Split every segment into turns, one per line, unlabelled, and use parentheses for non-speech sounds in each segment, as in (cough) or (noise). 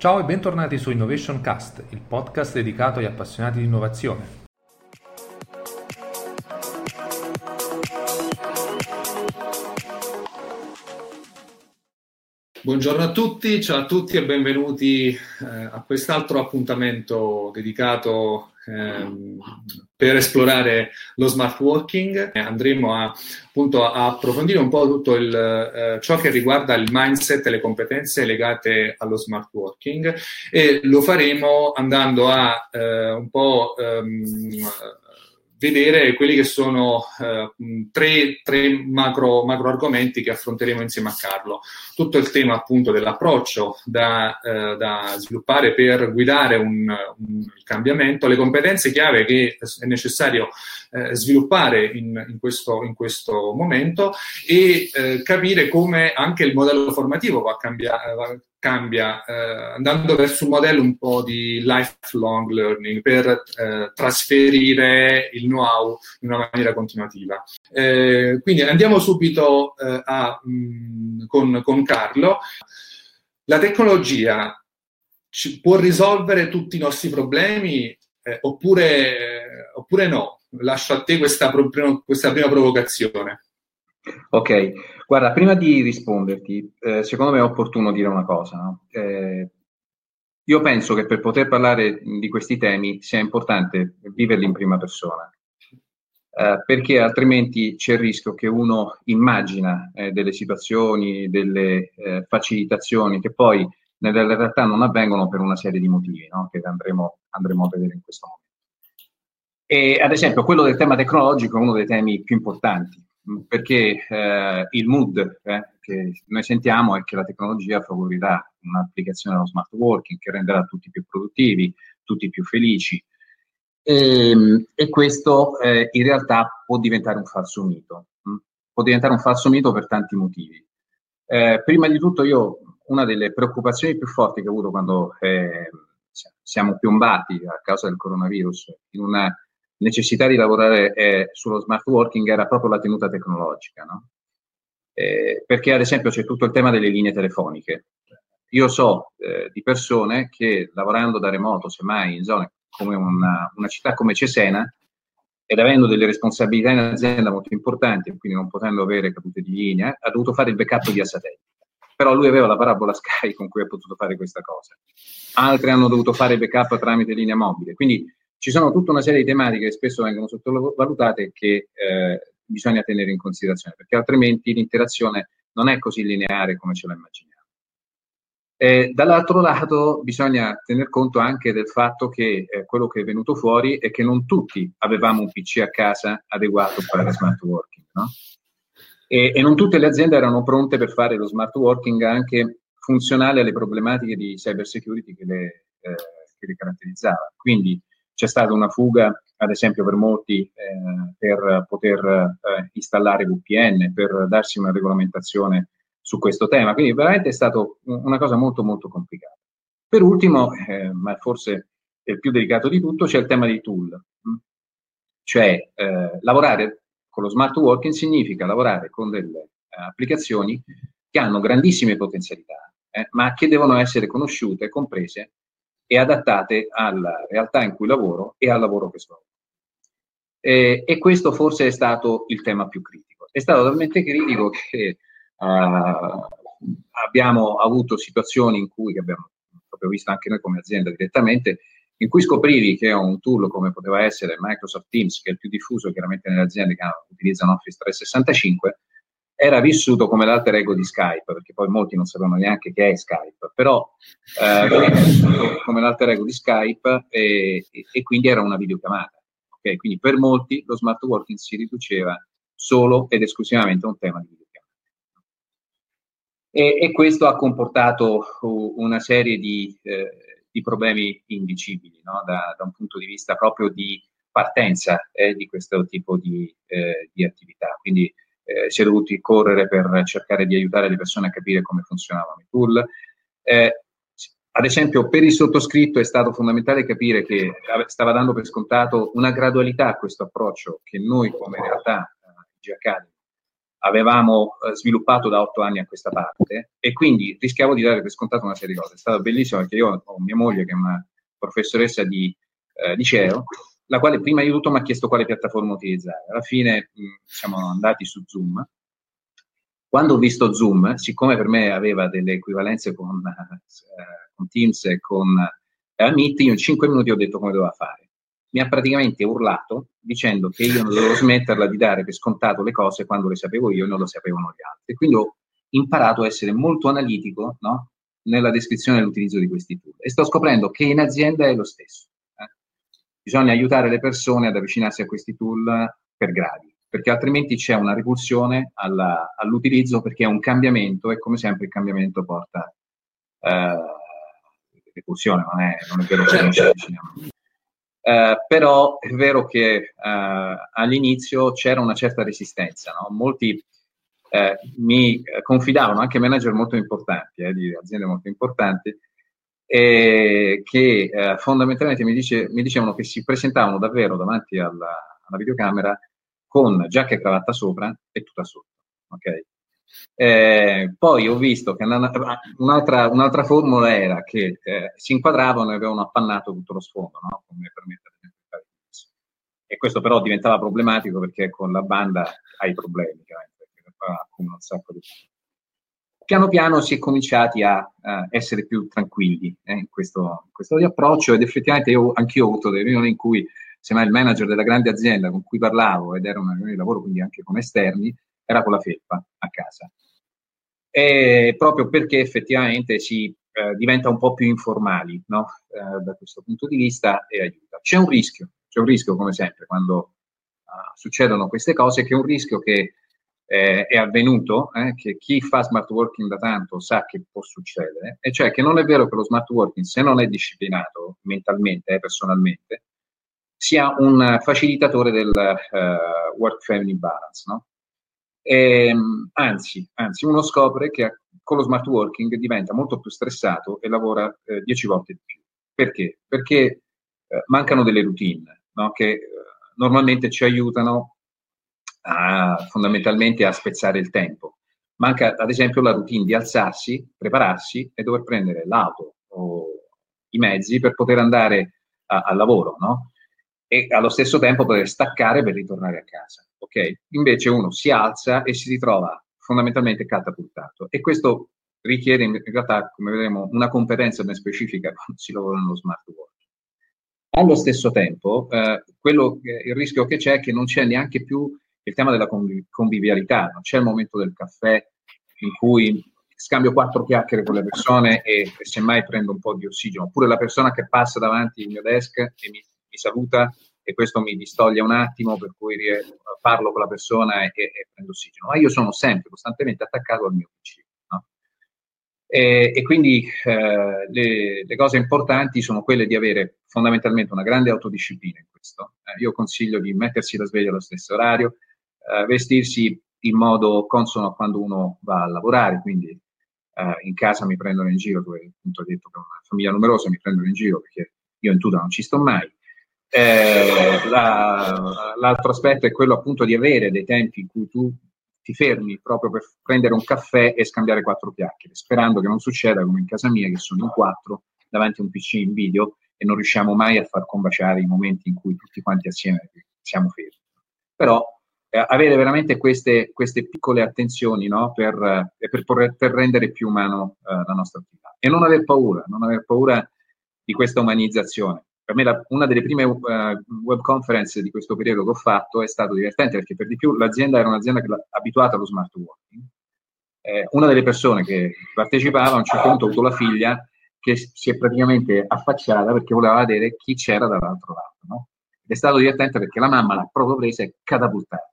Ciao e bentornati su Innovation Cast, il podcast dedicato agli appassionati di innovazione.
Buongiorno a tutti, ciao a tutti e benvenuti eh, a quest'altro appuntamento dedicato per esplorare lo smart working. Andremo a, appunto, a approfondire un po' tutto il, eh, ciò che riguarda il mindset e le competenze legate allo smart working e lo faremo andando a eh, un po' ehm, vedere quelli che sono eh, tre, tre macro, macro, argomenti che affronteremo insieme a Carlo. Tutto il tema appunto dell'approccio da, eh, da sviluppare per guidare un, un, cambiamento, le competenze chiave che è necessario eh, sviluppare in, in, questo, in, questo, momento e eh, capire come anche il modello formativo va a cambiare cambia eh, andando verso un modello un po' di lifelong learning per eh, trasferire il know-how in una maniera continuativa. Eh, quindi andiamo subito eh, a, mh, con, con, Carlo. La tecnologia ci può risolvere tutti i nostri problemi eh, oppure, oppure, no? Lascio a te questa, questa prima provocazione.
Ok, guarda, prima di risponderti, eh, secondo me è opportuno dire una cosa. No? Eh, io penso che per poter parlare di questi temi sia importante viverli in prima persona, eh, perché altrimenti c'è il rischio che uno immagina eh, delle situazioni, delle eh, facilitazioni che poi nella realtà non avvengono per una serie di motivi no? che andremo, andremo a vedere in questo momento. E ad esempio quello del tema tecnologico è uno dei temi più importanti perché eh, il mood eh, che noi sentiamo è che la tecnologia favorirà un'applicazione dello smart working che renderà tutti più produttivi, tutti più felici e, ehm, e questo eh, in realtà può diventare un falso mito. Mh? Può diventare un falso mito per tanti motivi. Eh, prima di tutto io una delle preoccupazioni più forti che ho avuto quando eh, siamo piombati a causa del coronavirus in una necessità di lavorare eh, sullo smart working era proprio la tenuta tecnologica, no? eh, perché ad esempio c'è tutto il tema delle linee telefoniche. Io so eh, di persone che lavorando da remoto, semmai in zone come una, una città come Cesena, ed avendo delle responsabilità in azienda molto importanti, quindi non potendo avere cadute di linea, ha dovuto fare il backup via satellite. Però lui aveva la parabola Sky (laughs) con cui ha potuto fare questa cosa. Altri hanno dovuto fare il backup tramite linea mobile. Quindi ci sono tutta una serie di tematiche che spesso vengono sottovalutate e che eh, bisogna tenere in considerazione, perché altrimenti l'interazione non è così lineare come ce la immaginiamo. E dall'altro lato bisogna tener conto anche del fatto che eh, quello che è venuto fuori è che non tutti avevamo un PC a casa adeguato per fare smart working, no? e, e non tutte le aziende erano pronte per fare lo smart working anche funzionale alle problematiche di cyber security che le, eh, che le caratterizzava. Quindi c'è stata una fuga, ad esempio, per molti eh, per poter eh, installare VPN, per darsi una regolamentazione su questo tema. Quindi veramente è stata una cosa molto molto complicata. Per ultimo, eh, ma forse il più delicato di tutto, c'è il tema dei tool. Mm? Cioè, eh, lavorare con lo smart working significa lavorare con delle applicazioni che hanno grandissime potenzialità, eh, ma che devono essere conosciute comprese e adattate alla realtà in cui lavoro e al lavoro che svolgo. Eh, e questo forse è stato il tema più critico. È stato talmente critico che uh, abbiamo avuto situazioni in cui, che abbiamo proprio visto anche noi come azienda direttamente, in cui scoprivi che un tool come poteva essere Microsoft Teams, che è il più diffuso chiaramente nelle aziende che utilizzano Office 365, era vissuto come l'alter ego di Skype, perché poi molti non sapevano neanche che è Skype, però eh, veniva vissuto come l'alter ego di Skype e, e, e quindi era una videochiamata. Okay? Quindi per molti lo smart working si riduceva solo ed esclusivamente a un tema di videochiamata. E, e questo ha comportato una serie di, eh, di problemi indicibili no? da, da, un punto di vista proprio di partenza eh, di questo tipo di, eh, di attività. Quindi eh, si è dovuti correre per cercare di aiutare le persone a capire come funzionavano i tool. Eh, ad esempio, per il sottoscritto è stato fondamentale capire che stava dando per scontato una gradualità a questo approccio che noi come realtà eh, G Academy avevamo eh, sviluppato da otto anni a questa parte e quindi rischiavo di dare per scontato una serie di cose. È stato bellissimo perché io ho mia moglie che è una professoressa di eh, liceo, la quale prima di tutto mi ha chiesto quale piattaforma utilizzare. Alla fine mh, siamo andati su Zoom. Quando ho visto Zoom, siccome per me aveva delle equivalenze con, eh, con Teams e con eh, Meet, io in cinque minuti ho detto come doveva fare mi ha praticamente urlato dicendo che io non dovevo smetterla di dare per scontato le cose quando le sapevo io e non lo sapevano gli altri. Quindi ho imparato a essere molto analitico no? nella descrizione dell'utilizzo di questi tool e sto scoprendo che in azienda è lo stesso. Eh? Bisogna aiutare le persone ad avvicinarsi a questi tool per gradi, perché altrimenti c'è una repulsione alla, all'utilizzo perché è un cambiamento e come sempre il cambiamento porta eh, repulsione, non è, non è vero che non ci avviciniamo. Eh, però è vero che eh, all'inizio c'era una certa resistenza, no? molti eh, mi confidavano, anche manager molto importanti, eh, di aziende molto importanti, che eh, fondamentalmente mi, dice, mi, dicevano che si presentavano davvero davanti alla, alla videocamera con giacca e cravatta sopra e tutta sotto. Okay? Eh, poi ho visto che un'altra, un'altra formula era che eh, si inquadravano e avevano appannato tutto lo sfondo, no? come permettere di fare E questo però diventava problematico perché con la banda hai problemi, perché accumula un sacco di Piano piano si è cominciati a, a essere più tranquilli eh, in, questo, in questo approccio ed effettivamente io anch'io ho avuto delle riunioni in cui semmai il manager della grande azienda con cui parlavo ed era una riunione di lavoro quindi anche con esterni, era con la felpa a casa. E proprio perché effettivamente si eh, diventa un po' più informali no? eh, da questo punto di vista e aiuta. C'è un rischio, c'è un rischio come sempre quando uh, succedono queste cose, che è un rischio che eh, è avvenuto, eh, che chi fa smart working da tanto sa che può succedere, e cioè che non è vero che lo smart working, se non è disciplinato mentalmente, eh, personalmente, sia un facilitatore del uh, work-family balance, no? E, ehm, anzi, anzi, uno scopre che con lo smart working diventa molto più stressato e lavora eh, dieci volte di più. Perché? Perché eh, mancano delle routine no? che eh, normalmente ci aiutano a, fondamentalmente a spezzare il tempo. Manca ad esempio la routine di alzarsi, prepararsi e dover prendere l'auto o i mezzi per poter andare a, al lavoro, no? E allo stesso tempo poter staccare per ritornare a casa ok? Invece uno si alza e si ritrova fondamentalmente catapultato e questo richiede in realtà, come vedremo, una competenza ben specifica (laughs) quando si lavora nello smart working. Allo stesso tempo, eh, quello, il rischio che c'è è che non c'è neanche più il tema della conviv- convivialità, non c'è il momento del caffè in cui scambio quattro chiacchiere con le persone e, e semmai prendo un po' di ossigeno, oppure la persona che passa davanti al mio desk e mi, mi saluta e questo mi distoglie un attimo, per cui parlo con la persona e, e prendo ossigeno, ma io sono sempre costantemente attaccato al mio PC. E, e, quindi eh, le, le, cose importanti sono quelle di avere fondamentalmente una grande autodisciplina in questo. Eh, io consiglio di mettersi la sveglia allo stesso orario, eh, vestirsi in modo consono a quando uno va a lavorare, quindi eh, in casa mi prendono in giro, dove appunto ho detto che ho una famiglia numerosa mi prendono in giro perché io in tuta non ci sto mai. Eh, la, l'altro aspetto è quello appunto di avere dei tempi in cui tu ti fermi proprio per prendere un caffè e scambiare quattro chiacchiere, sperando che non succeda come in casa mia, che sono in quattro davanti a un PC in video e non riusciamo mai a far combaciare i momenti in cui tutti quanti assieme siamo fermi. Però eh, avere veramente queste, queste, piccole attenzioni no, per, eh, per, per, rendere più umano eh, la nostra attività e non aver paura, non aver paura di questa umanizzazione per me la, una delle prime uh, web conference di questo periodo che ho fatto è stato divertente perché per di più l'azienda era un'azienda abituata allo smart working. Eh, una delle persone che partecipava a un certo punto ha avuto la figlia che si è praticamente affacciata perché voleva vedere chi c'era dall'altro lato. No? Ed è stato divertente perché la mamma l'ha proprio presa e catapultata.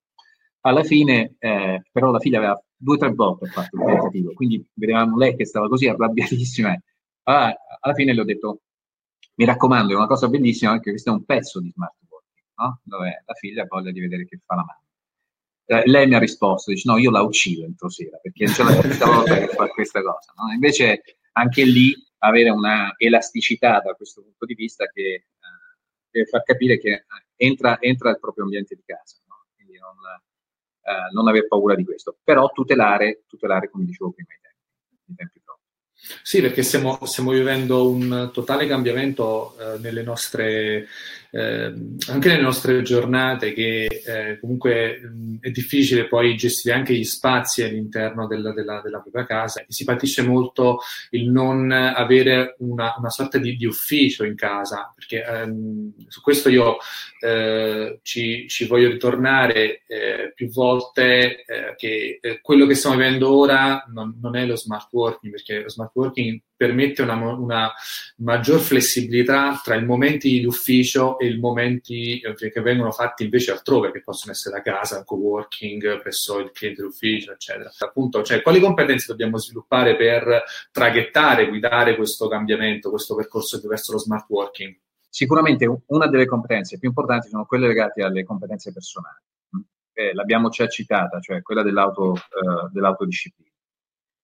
Alla fine, eh, però, la figlia aveva due o tre volte fatto il tentativo, quindi vedevamo lei che stava così arrabbiatissima. Allora, alla fine le ho detto: mi raccomando, è una cosa bellissima perché questo è un pezzo di smart working, no? dove la figlia ha voglia di vedere che fa la mamma. Eh, lei mi ha risposto, dice no, io la uccido entro sera perché c'è la quinta volta che fa questa cosa. No? Invece anche lì avere una elasticità da questo punto di vista che eh, far capire che eh, entra, entra il proprio ambiente di casa. No? Quindi non,
uh, non aver paura di questo, però tutelare, tutelare come dicevo prima, i tempi, i tempi.
Sì, perché stiamo, stiamo, vivendo un totale cambiamento eh, nelle nostre eh, anche nelle nostre giornate che eh, comunque mh, è difficile poi gestire anche gli spazi all'interno della, della, della propria casa, si patisce molto il non avere una, una sorta di, di, ufficio in casa, perché ehm, su questo io eh, ci, ci, voglio ritornare eh, più volte eh, che eh, quello che stiamo vivendo ora non, non, è lo smart working, perché lo smart working permette una, una maggior flessibilità tra i momenti di ufficio e i momenti eh, che vengono fatti invece altrove, che possono essere a casa, co-working, presso il cliente d'ufficio, eccetera. Appunto, cioè, quali competenze dobbiamo sviluppare per traghettare, guidare questo cambiamento, questo percorso verso lo smart working?
Sicuramente una delle competenze più importanti sono quelle legate alle competenze personali. Eh, l'abbiamo già citata, cioè quella dell'auto, eh, dell'autodisciplina.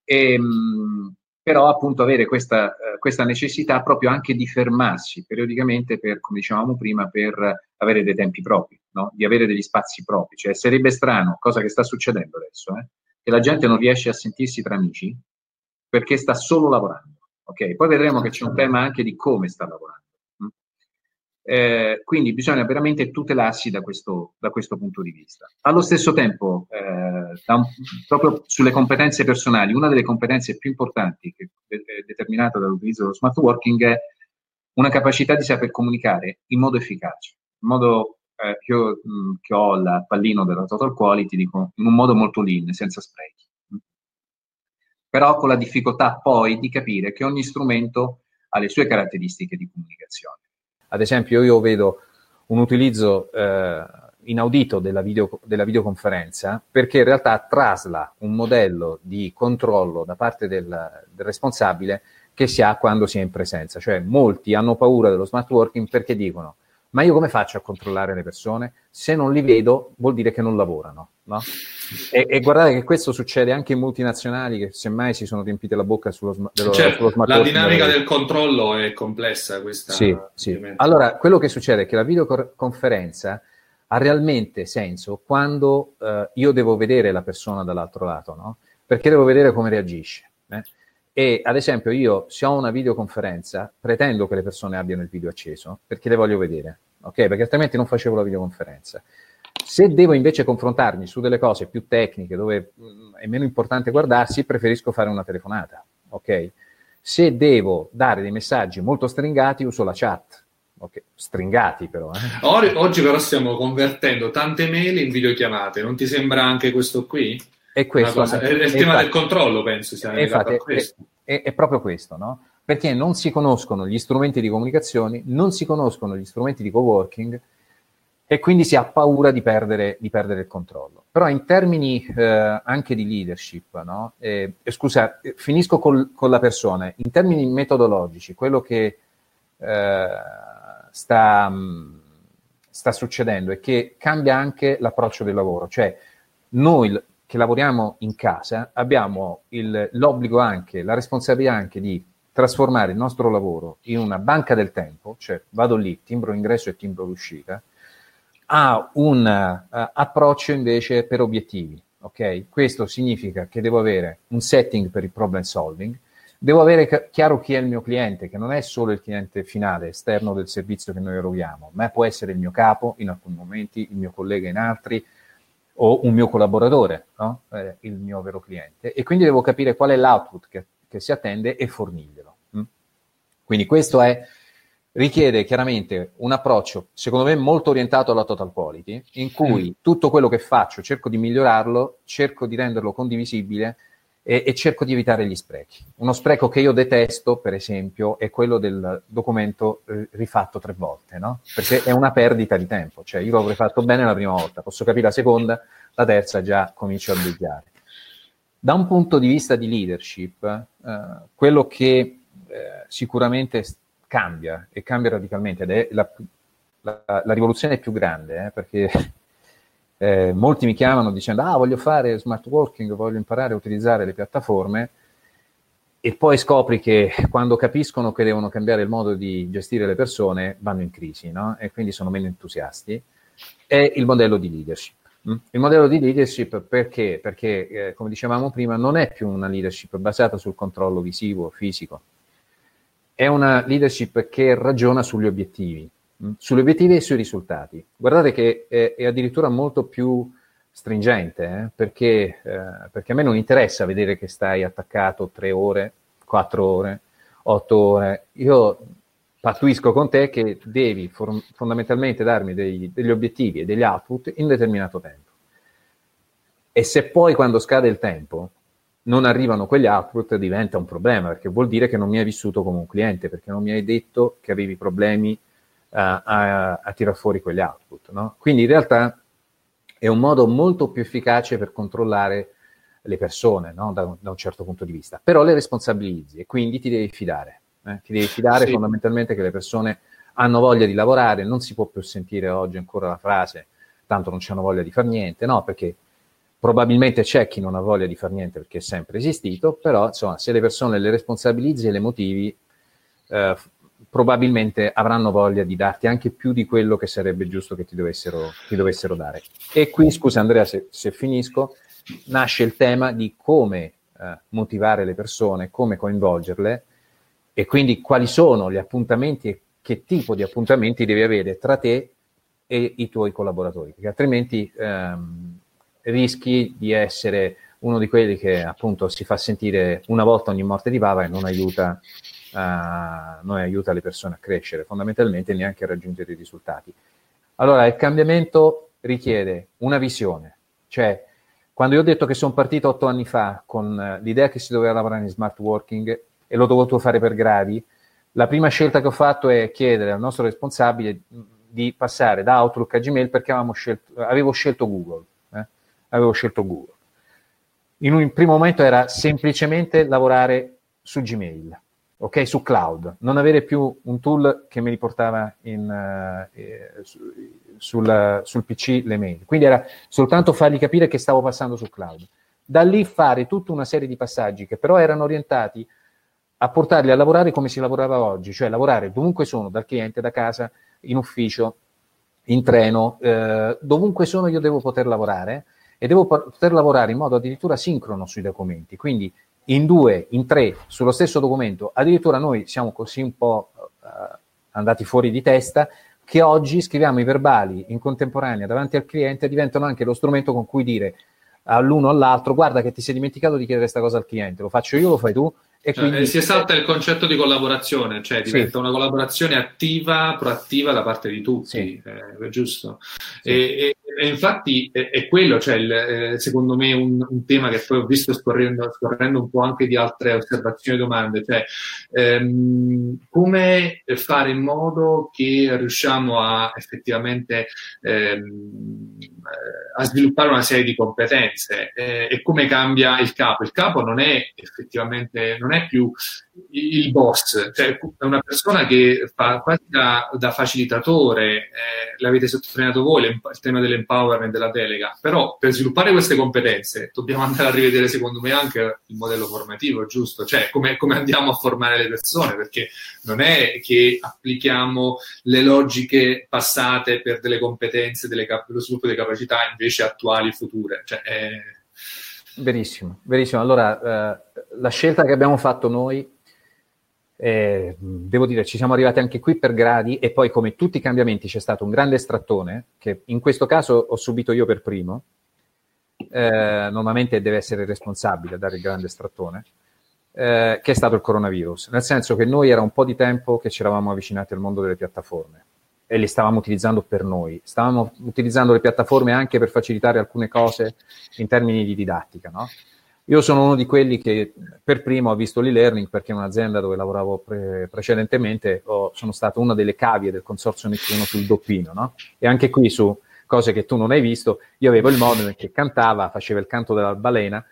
E, mh, però appunto avere questa, eh, questa, necessità proprio anche di fermarsi periodicamente per, come dicevamo prima, per avere dei tempi propri, no? di avere degli spazi propri. Cioè sarebbe strano, cosa che sta succedendo adesso, eh? che la gente non riesce a sentirsi tra amici perché sta solo lavorando. Okay? Poi vedremo che c'è un tema anche di come sta lavorando. Eh, quindi bisogna veramente tutelarsi da questo, da questo, punto di vista. Allo stesso tempo, eh, un, proprio sulle competenze personali, una delle competenze più importanti che è determinata dall'utilizzo dello smart working è una capacità di saper comunicare in modo efficace, in modo eh, io mh, che ho il pallino della total quality, dico in un modo molto lean, senza sprechi. Però con la difficoltà poi di capire che ogni strumento ha le sue caratteristiche di comunicazione
ad esempio, io vedo un utilizzo eh, inaudito della, video, della, videoconferenza perché in realtà trasla un modello di controllo da parte del, del responsabile che si ha quando si è in presenza. Cioè, molti hanno paura dello smart working perché dicono ma io come faccio a controllare le persone? Se non li vedo vuol dire che non lavorano. No? E, e, guardate che questo succede anche in multinazionali che semmai si sono riempite la bocca sullo, dello,
certo, sullo La dinamica del controllo è complessa questa.
Sì, sì. Allora, quello che succede è che la videoconferenza ha realmente senso quando uh, io devo vedere la persona dall'altro lato, no? Perché devo vedere come reagisce. E ad esempio io se ho una videoconferenza pretendo che le persone abbiano il video acceso perché le voglio vedere, ok? Perché altrimenti non facevo la videoconferenza. Se devo invece confrontarmi su delle cose più tecniche dove mh, è meno importante guardarsi, preferisco fare una telefonata, ok? Se devo dare dei messaggi molto stringati, uso la chat, ok? Stringati però.
Eh. Oggi però stiamo convertendo tante mail in videochiamate, non ti sembra anche questo qui?
È questo.
Cosa, è il tema del controllo, penso sia
infatti, è, è, è, proprio questo, no? Perché non si conoscono gli strumenti di comunicazione, non si conoscono gli strumenti di co-working e quindi si ha paura di perdere, di perdere il controllo. Però in termini eh, anche di leadership, no? eh, scusa, finisco col, con la persona, in termini metodologici, quello che eh, sta, sta succedendo è che cambia anche l'approccio del lavoro, cioè noi che lavoriamo in casa abbiamo il, l'obbligo anche, la responsabilità anche di trasformare il nostro lavoro in una banca del tempo, cioè vado lì, timbro ingresso e timbro l'uscita, a un uh, approccio invece per obiettivi. Okay? Questo significa che devo avere un setting per il problem solving, devo avere chiaro chi è il mio cliente, che non è solo il cliente finale esterno del servizio che noi eroghiamo, ma può essere il mio capo in alcuni momenti, il mio collega in altri, o un mio collaboratore, no? eh, il mio vero cliente, e quindi devo capire qual è l'output che, che si attende e fornirglielo. Mm? Quindi questo è, richiede chiaramente un approccio, secondo me, molto orientato alla total quality, in cui mm. tutto quello che faccio cerco di migliorarlo, cerco di renderlo condivisibile e, e, cerco di evitare gli sprechi. Uno spreco che io detesto, per esempio, è quello del documento eh, rifatto tre volte, no? Perché è una perdita di tempo, cioè io lo avrei fatto bene la prima volta, posso capire la seconda, la terza già comincio a bugiare. Da un punto di vista di leadership, eh, quello che eh, sicuramente cambia e cambia radicalmente ed è la, la, la rivoluzione più grande, eh, perché eh, molti mi chiamano dicendo ah voglio fare smart working, voglio imparare a utilizzare le piattaforme e poi scopri che quando capiscono che devono cambiare il modo di gestire le persone vanno in crisi no? e quindi sono meno entusiasti, è il modello di leadership. Mm? Il modello di leadership perché? Perché, eh, come dicevamo prima, non è più una leadership basata sul controllo visivo, fisico, è una leadership che ragiona sugli obiettivi? Sugli obiettivi e sui risultati. Guardate che è, è addirittura molto più stringente, eh? Perché, eh, perché a me non interessa vedere che stai attaccato tre ore, quattro ore, otto ore. Io pattuisco con te che devi for- fondamentalmente darmi dei, degli obiettivi e degli output in determinato tempo. E se poi quando scade il tempo non arrivano quegli output diventa un problema perché vuol dire che non mi hai vissuto come un cliente perché non mi hai detto che avevi problemi a, a tirar fuori quegli output. No? Quindi in realtà è un modo molto più efficace per controllare le persone no? da, da, un certo punto di vista, però le responsabilizzi e quindi ti devi fidare. Eh? Ti devi fidare sì. fondamentalmente che le persone hanno voglia di lavorare, non si può più sentire oggi ancora la frase tanto non c'hanno voglia di fare niente, no, perché probabilmente c'è chi non ha voglia di fare niente perché è sempre esistito, però insomma se le persone le responsabilizzi e le motivi, eh, probabilmente avranno voglia di darti anche più di quello che sarebbe giusto che ti dovessero, ti dovessero dare. E qui, scusa Andrea se, se finisco, nasce il tema di come eh, motivare le persone, come coinvolgerle e quindi quali sono gli appuntamenti e che tipo di appuntamenti devi avere tra te e i tuoi collaboratori, perché altrimenti ehm, rischi di essere uno di quelli che appunto si fa sentire una volta ogni morte di pava e non aiuta, non aiuta le persone a crescere, fondamentalmente neanche a raggiungere i risultati. Allora, il cambiamento richiede una visione, cioè quando io ho detto che sono partito otto anni fa con uh, l'idea che si doveva lavorare in smart working e l'ho dovuto fare per gradi, la prima scelta che ho fatto è chiedere al nostro responsabile di passare da Outlook a Gmail perché scelto, avevo scelto Google. Eh? Avevo scelto Google. In un primo momento era semplicemente lavorare su Gmail, ok? Su cloud, non avere più un tool che mi riportava in, eh, su, sul, sul PC le mail. Quindi era soltanto fargli capire che stavo passando su cloud. Da lì fare tutta una serie di passaggi che però erano orientati a portarli a lavorare come si lavorava oggi, cioè lavorare dovunque sono, dal cliente, da casa, in ufficio, in treno, eh, dovunque sono io devo poter lavorare e devo poter lavorare in modo addirittura sincrono sui documenti, quindi in due, in tre, sullo stesso documento, addirittura noi siamo così un po' eh, andati fuori di testa che oggi scriviamo i verbali in contemporanea davanti al cliente e diventano anche lo strumento con cui dire all'uno o all'altro guarda che ti sei dimenticato di chiedere questa cosa al cliente, lo faccio io, lo fai tu e
cioè,
quindi...
si esalta il concetto di collaborazione, cioè diventa sì. una collaborazione attiva, proattiva da parte di tutti, sì. eh, è giusto? Sì. E, e, e, infatti è, è quello, cioè il, eh, secondo me un, un, tema che poi ho visto scorrendo, scorrendo, un po' anche di altre osservazioni e domande, cioè ehm, come fare in modo che riusciamo a effettivamente ehm, a sviluppare una serie di competenze eh, e come cambia il capo. Il capo non è effettivamente, non è più il boss, cioè è una persona che fa quasi da, da facilitatore, eh, l'avete sottolineato voi, il tema dell'empowerment, della delega, però per sviluppare queste competenze dobbiamo andare a rivedere secondo me anche il modello formativo, giusto? Cioè come, come andiamo a formare le persone, perché non è che applichiamo le logiche passate per delle competenze, delle cap- lo sviluppo delle capacità invece attuali, future. Cioè, è...
Verissimo, verissimo. Allora, eh, la scelta che abbiamo fatto noi eh, devo dire, ci siamo arrivati anche qui per gradi e poi come tutti i cambiamenti c'è stato un grande strattone che in questo caso ho subito io per primo. Eh, normalmente deve essere il responsabile a dare il grande strattone, eh, che è stato il coronavirus. Nel senso che noi era un po' di tempo che ci eravamo avvicinati al mondo delle piattaforme e le stavamo utilizzando per noi. Stavamo utilizzando le piattaforme anche per facilitare alcune cose in termini di didattica, no? Io sono uno di quelli che per primo ha visto l'e-learning perché in un'azienda dove lavoravo pre- precedentemente ho, sono stato una delle cavie del consorzio Nettuno sul doppino, no? E anche qui su cose che tu non hai visto, io avevo il modem che cantava, faceva il canto della balena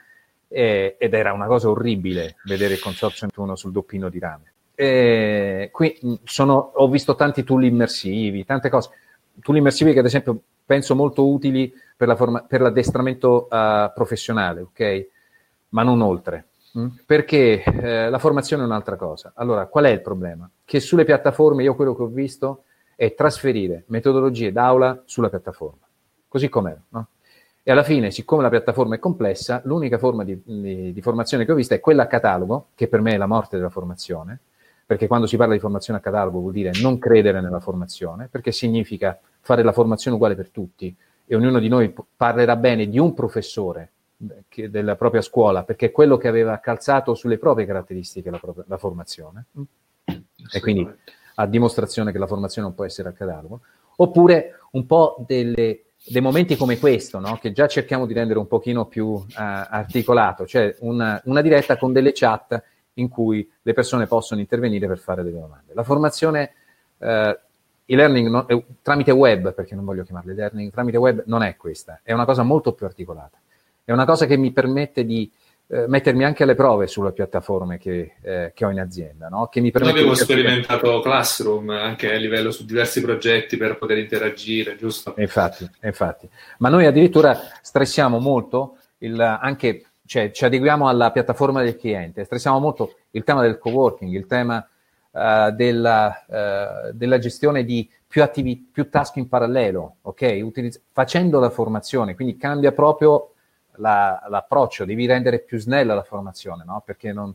e, ed era una cosa orribile vedere il consorzio Nettuno sul doppino di rame. E qui sono, ho visto tanti tool immersivi, tante cose. Tool immersivi che ad esempio penso molto utili per, la forma, per l'addestramento uh, professionale, ok? ma non oltre. Mm? Perché eh, la formazione è un'altra cosa. Allora, qual è il problema? Che sulle piattaforme io quello che ho visto è trasferire metodologie d'aula sulla piattaforma, così com'è. No? E alla fine, siccome la piattaforma è complessa, l'unica forma di, di, di, formazione che ho visto è quella a catalogo, che per me è la morte della formazione, perché quando si parla di formazione a catalogo vuol dire non credere nella formazione, perché significa fare la formazione uguale per tutti e ognuno di noi parlerà bene di un professore della propria scuola, perché è quello che aveva calzato sulle proprie caratteristiche la, propria, la formazione. E quindi a dimostrazione che la formazione non può essere a catalogo. Oppure un po' delle dei momenti come questo, no? che già cerchiamo di rendere un pochino più uh, articolato, cioè una, una, diretta con delle chat in cui le persone possono intervenire per fare delle domande. La formazione uh, e-learning no, eh, tramite web, perché non voglio chiamarla e-learning, tramite web non è questa, è una cosa molto più articolata. È una cosa che mi permette di eh, mettermi anche alle prove sulle piattaforme che, eh, che ho in azienda. No? Che mi
Noi abbiamo sperimentato Classroom anche a livello su diversi progetti per poter interagire, giusto?
Infatti, infatti. Ma noi addirittura stressiamo molto il, anche, cioè ci adeguiamo alla piattaforma del cliente, stressiamo molto il tema del co-working, il tema uh, della, uh, della, gestione di più, attivi, più task in parallelo, ok? Utilizz- facendo la formazione, quindi cambia proprio la, l'approccio, devi rendere più snella la formazione, no? perché non,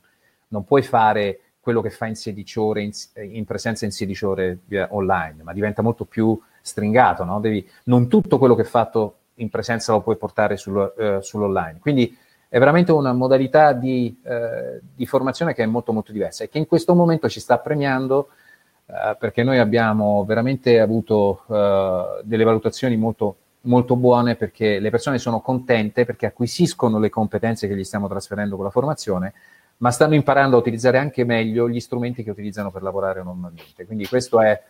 non, puoi fare quello che fai in 16 ore in, in presenza in 16 ore online, ma diventa molto più stringato, no? devi, non tutto quello che hai fatto in presenza lo puoi portare sul, uh, sull'online. Quindi è veramente una modalità di, uh, di, formazione che è molto molto diversa e che in questo momento ci sta premiando uh, perché noi abbiamo veramente avuto delle valutazioni molto molto buone perché le persone sono contente perché acquisiscono le competenze che gli stiamo trasferendo con la formazione, ma stanno imparando a utilizzare anche meglio gli strumenti che utilizzano per lavorare normalmente. Quindi questo è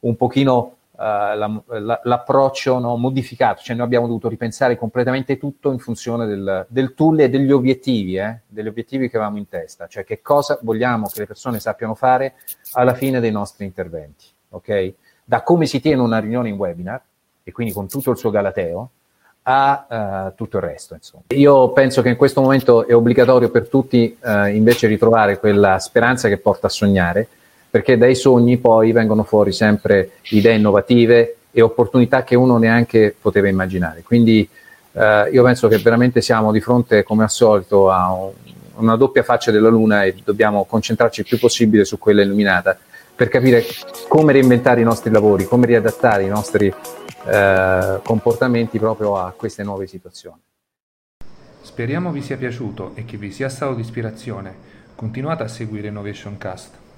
un pochino la, la, l'approccio no, modificato, cioè noi abbiamo dovuto ripensare completamente tutto in funzione del, del tool e degli obiettivi, eh, degli obiettivi che avevamo in testa, cioè che cosa vogliamo che le persone sappiano fare alla fine dei nostri interventi, ok? Da come si tiene una riunione in webinar, e quindi con tutto il suo galateo, a uh, tutto il resto. Insomma. Io penso che in questo momento è obbligatorio per tutti uh, invece ritrovare quella speranza che porta a sognare, perché dai sogni poi vengono fuori sempre idee innovative e opportunità che uno neanche poteva immaginare. Quindi uh, io penso che veramente siamo di fronte, come al solito, a un, una doppia faccia della Luna e dobbiamo concentrarci il più possibile su quella illuminata per capire come reinventare i nostri lavori, come riadattare i nostri eh, comportamenti proprio a queste nuove situazioni.
Speriamo vi sia piaciuto e che vi sia stato di ispirazione. Continuate a seguire Innovation Cast.